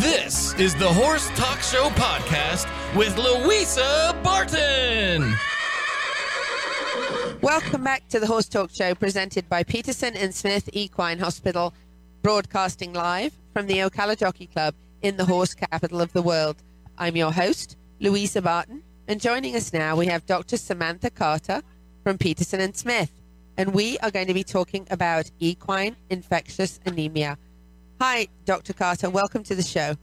This is the Horse Talk Show podcast with Louisa Barton. Welcome back to the Horse Talk Show presented by Peterson and Smith Equine Hospital, broadcasting live from the Ocala Jockey Club in the horse capital of the world. I'm your host, Louisa Barton, and joining us now we have Dr. Samantha Carter from Peterson and Smith, and we are going to be talking about equine infectious anemia. Hi, Dr. Carter. Welcome to the show.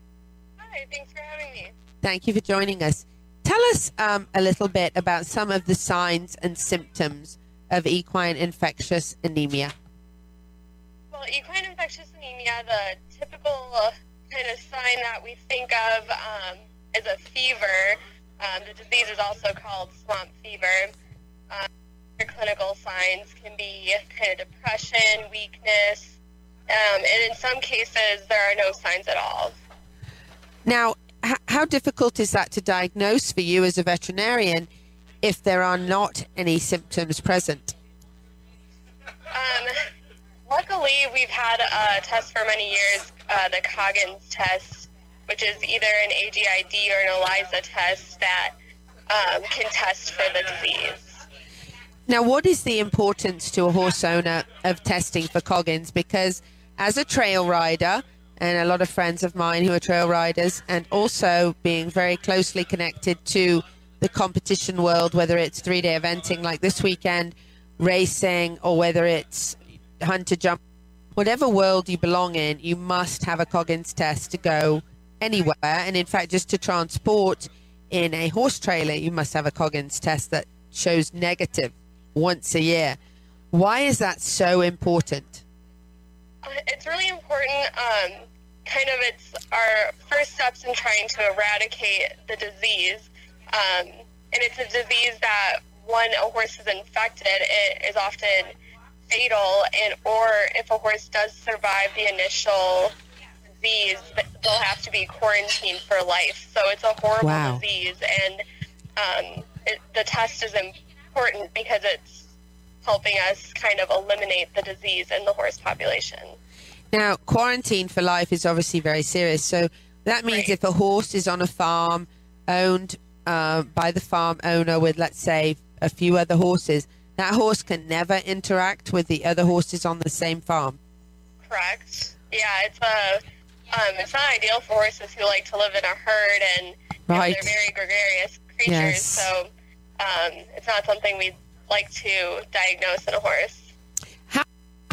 Hi, thanks for having me. Thank you for joining us. Tell us um, a little bit about some of the signs and symptoms of equine infectious anemia. Well, equine infectious anemia, the typical kind of sign that we think of um, is a fever. Um, the disease is also called swamp fever. Um, clinical signs can be kind of depression, weakness, um, and in some cases, there are no signs at all. Now, h- how difficult is that to diagnose for you as a veterinarian if there are not any symptoms present? Um, luckily, we've had a test for many years, uh, the Coggins test, which is either an AGID or an ELISA test that um, can test for the disease. Now, what is the importance to a horse owner of testing for Coggins? Because as a trail rider, and a lot of friends of mine who are trail riders, and also being very closely connected to the competition world, whether it's three day eventing like this weekend, racing, or whether it's hunter jump, whatever world you belong in, you must have a Coggins test to go anywhere. And in fact, just to transport in a horse trailer, you must have a Coggins test that shows negative once a year. Why is that so important? It's really important. Um, kind of, it's our first steps in trying to eradicate the disease. Um, and it's a disease that when a horse is infected, it is often fatal. And or if a horse does survive the initial disease, they'll have to be quarantined for life. So it's a horrible Wow. disease, and um, it, the test is important because it's helping us kind of eliminate the disease in the horse population. Now, quarantine for life is obviously very serious. So that means Right. if a horse is on a farm owned uh, by the farm owner with, let's say, a few other horses, that horse can never interact with the other horses on the same farm. Correct. Yeah, it's a um, it's not ideal for horses who like to live in a herd and you know, they're very gregarious creatures. Yes. So um, it's not something we'd like to diagnose in a horse. How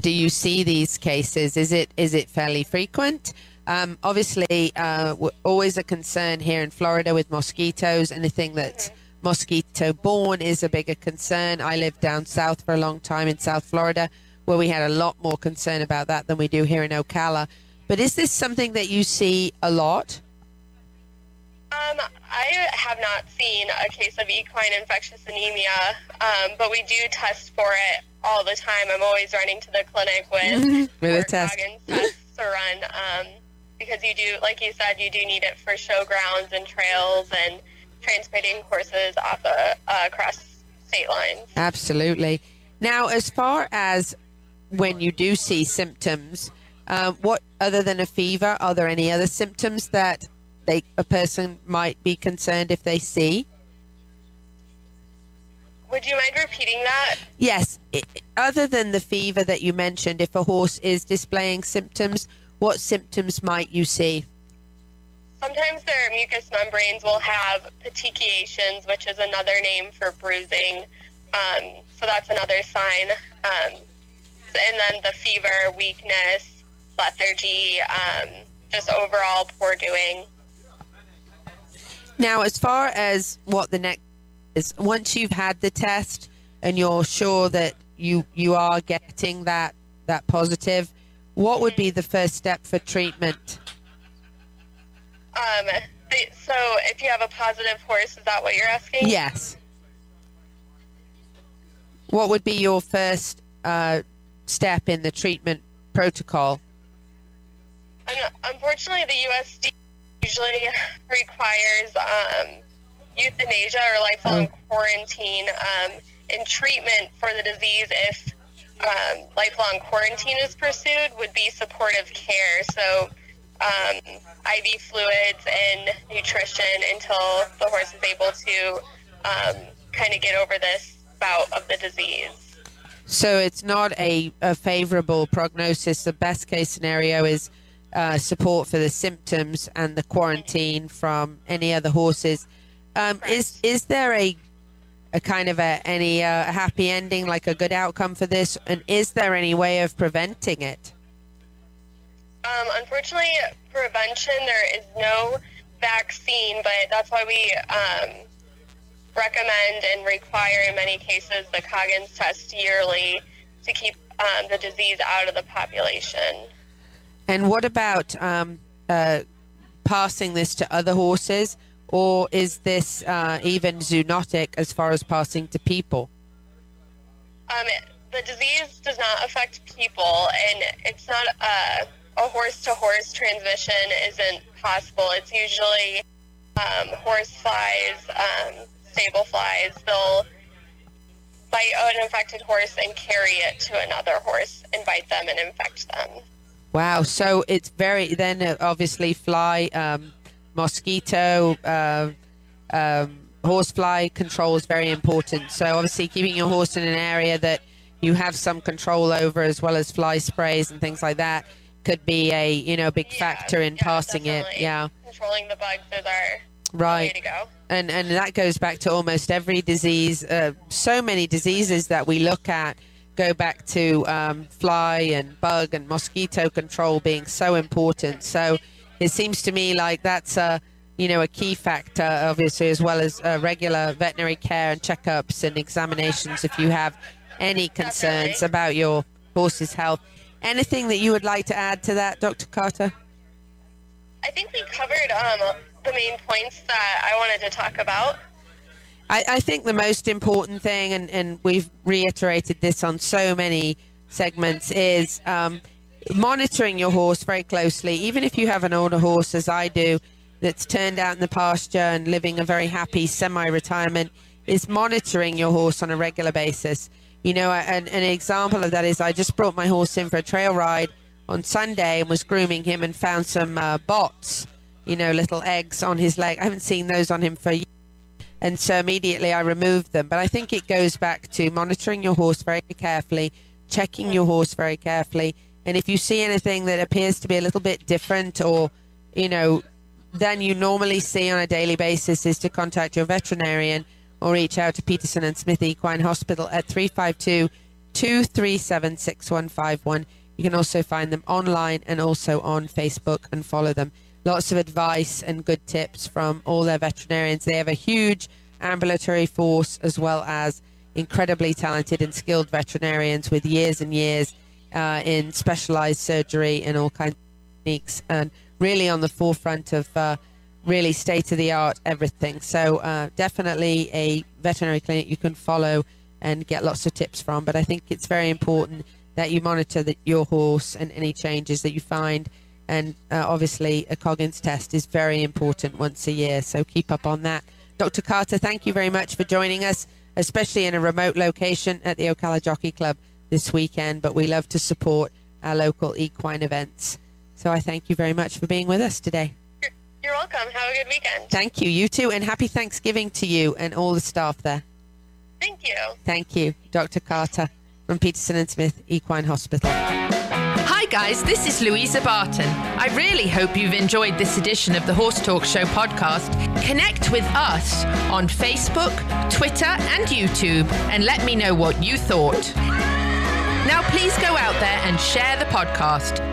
do you see these cases? Is it is it fairly frequent? Um, obviously, uh, always a concern here in Florida with mosquitoes. Anything that's mosquito borne is a bigger concern. I lived down south for a long time in South Florida, where we had a lot more concern about that than we do here in Ocala. But is this something that you see a lot? I have not seen a case of equine infectious anemia, um, but we do test for it all the time. I'm always running to the clinic with With a test. Tests to run um, because you do, like you said, you do need it for show grounds and trails and transmitting horses off the, uh, across state lines. Absolutely. Now, as far as when you do see symptoms, um, what other than a fever, are there any other symptoms that they a person might be concerned if they see? Would you mind repeating that? Yes. other than the fever that you mentioned, if a horse is displaying symptoms, what symptoms might you see? Sometimes their mucous membranes will have petechiations, which is another name for bruising. Um, so that's another sign. Um, and then the fever, weakness, lethargy, um, just overall poor doing. Now, as far as what the next is, once you've had the test and you're sure that you you are getting that that positive, what would be the first step for treatment? Um, the- so if you have a positive horse, is that what you're asking? Yes. What would be your first uh, step in the treatment protocol? Unfortunately, the USD usually requires um, euthanasia or lifelong quarantine um, and treatment for the disease if um, lifelong quarantine is pursued would be supportive care. So um, IV fluids and nutrition until the horse is able to um, kind of get over this bout of the disease. So it's not a, a favorable prognosis. The best case scenario is uh, support for the symptoms and the quarantine from any other horses. Um, is is there a a kind of a any uh, happy ending, like a good outcome for this? And is there any way of preventing it? Um, unfortunately, prevention there is no vaccine, but that's why we um, recommend and require in many cases the Coggins test yearly to keep um, the disease out of the population. And what about um, uh, passing this to other horses, or is this uh, even zoonotic as far as passing to people? Um, the disease does not affect people, and it's not a, a horse-to-horse transmission isn't possible. It's usually um, horse flies, um, stable flies. They'll bite an infected horse and carry it to another horse and bite them and infect them. Wow. So it's very then uh, obviously fly, um, mosquito, uh, um, horsefly control is very important. So obviously keeping your horse in an area that you have some control over, as well as fly sprays and things like that, could be a you know big Yeah, factor in yeah, passing it. Yeah. Controlling the bugs is our way Right. to go. and and that goes back to almost every disease. Uh, so many diseases that we look at go back to um, fly and bug and mosquito control being so important. So it seems to me like that's a you know a key factor, obviously, as well as uh, regular veterinary care and checkups and examinations. If you have any concerns about your horse's health, anything that you would like to add to that, Dr. Carter? I think we covered um, the main points that I wanted to talk about. I, I think the most important thing, and, and we've reiterated this on so many segments, is um, monitoring your horse very closely. Even if you have an older horse, as I do, that's turned out in the pasture and living a very happy semi-retirement, is monitoring your horse on a regular basis. You know, an, an example of that is I just brought my horse in for a trail ride on Sunday and was grooming him and found some uh, bots, you know, little eggs on his leg. I haven't seen those on him for years and so immediately I removed them. But I think it goes back to monitoring your horse very carefully, checking your horse very carefully, and if you see anything that appears to be a little bit different or, you know, than you normally see on a daily basis, is to contact your veterinarian or reach out to Peterson and Smith Equine Hospital at 352 237 6151. You can also find them online and also on Facebook and follow them. Lots of advice and good tips from all their veterinarians. They have a huge ambulatory force as well as incredibly talented and skilled veterinarians with years and years uh, in specialized surgery and all kinds of techniques and really on the forefront of uh, really state of the art everything. So uh, definitely a veterinary clinic you can follow and get lots of tips from. But I think it's very important that you monitor the, your horse and any changes that you find. And uh, obviously, a Coggins test is very important once a year. So keep up on that. Dr. Carter, thank you very much for joining us, especially in a remote location at the Ocala Jockey Club this weekend. But we love to support our local equine events. So I thank you very much for being with us today. You're, you're welcome. Have a good weekend. Thank you. You too. And happy Thanksgiving to you and all the staff there. Thank you. Thank you, Dr. Carter from Peterson and Smith Equine Hospital. Guys, this is Louisa Barton. I really hope you've enjoyed this edition of the Horse Talk Show podcast. Connect with us on Facebook, Twitter, and YouTube and let me know what you thought. Now, please go out there and share the podcast.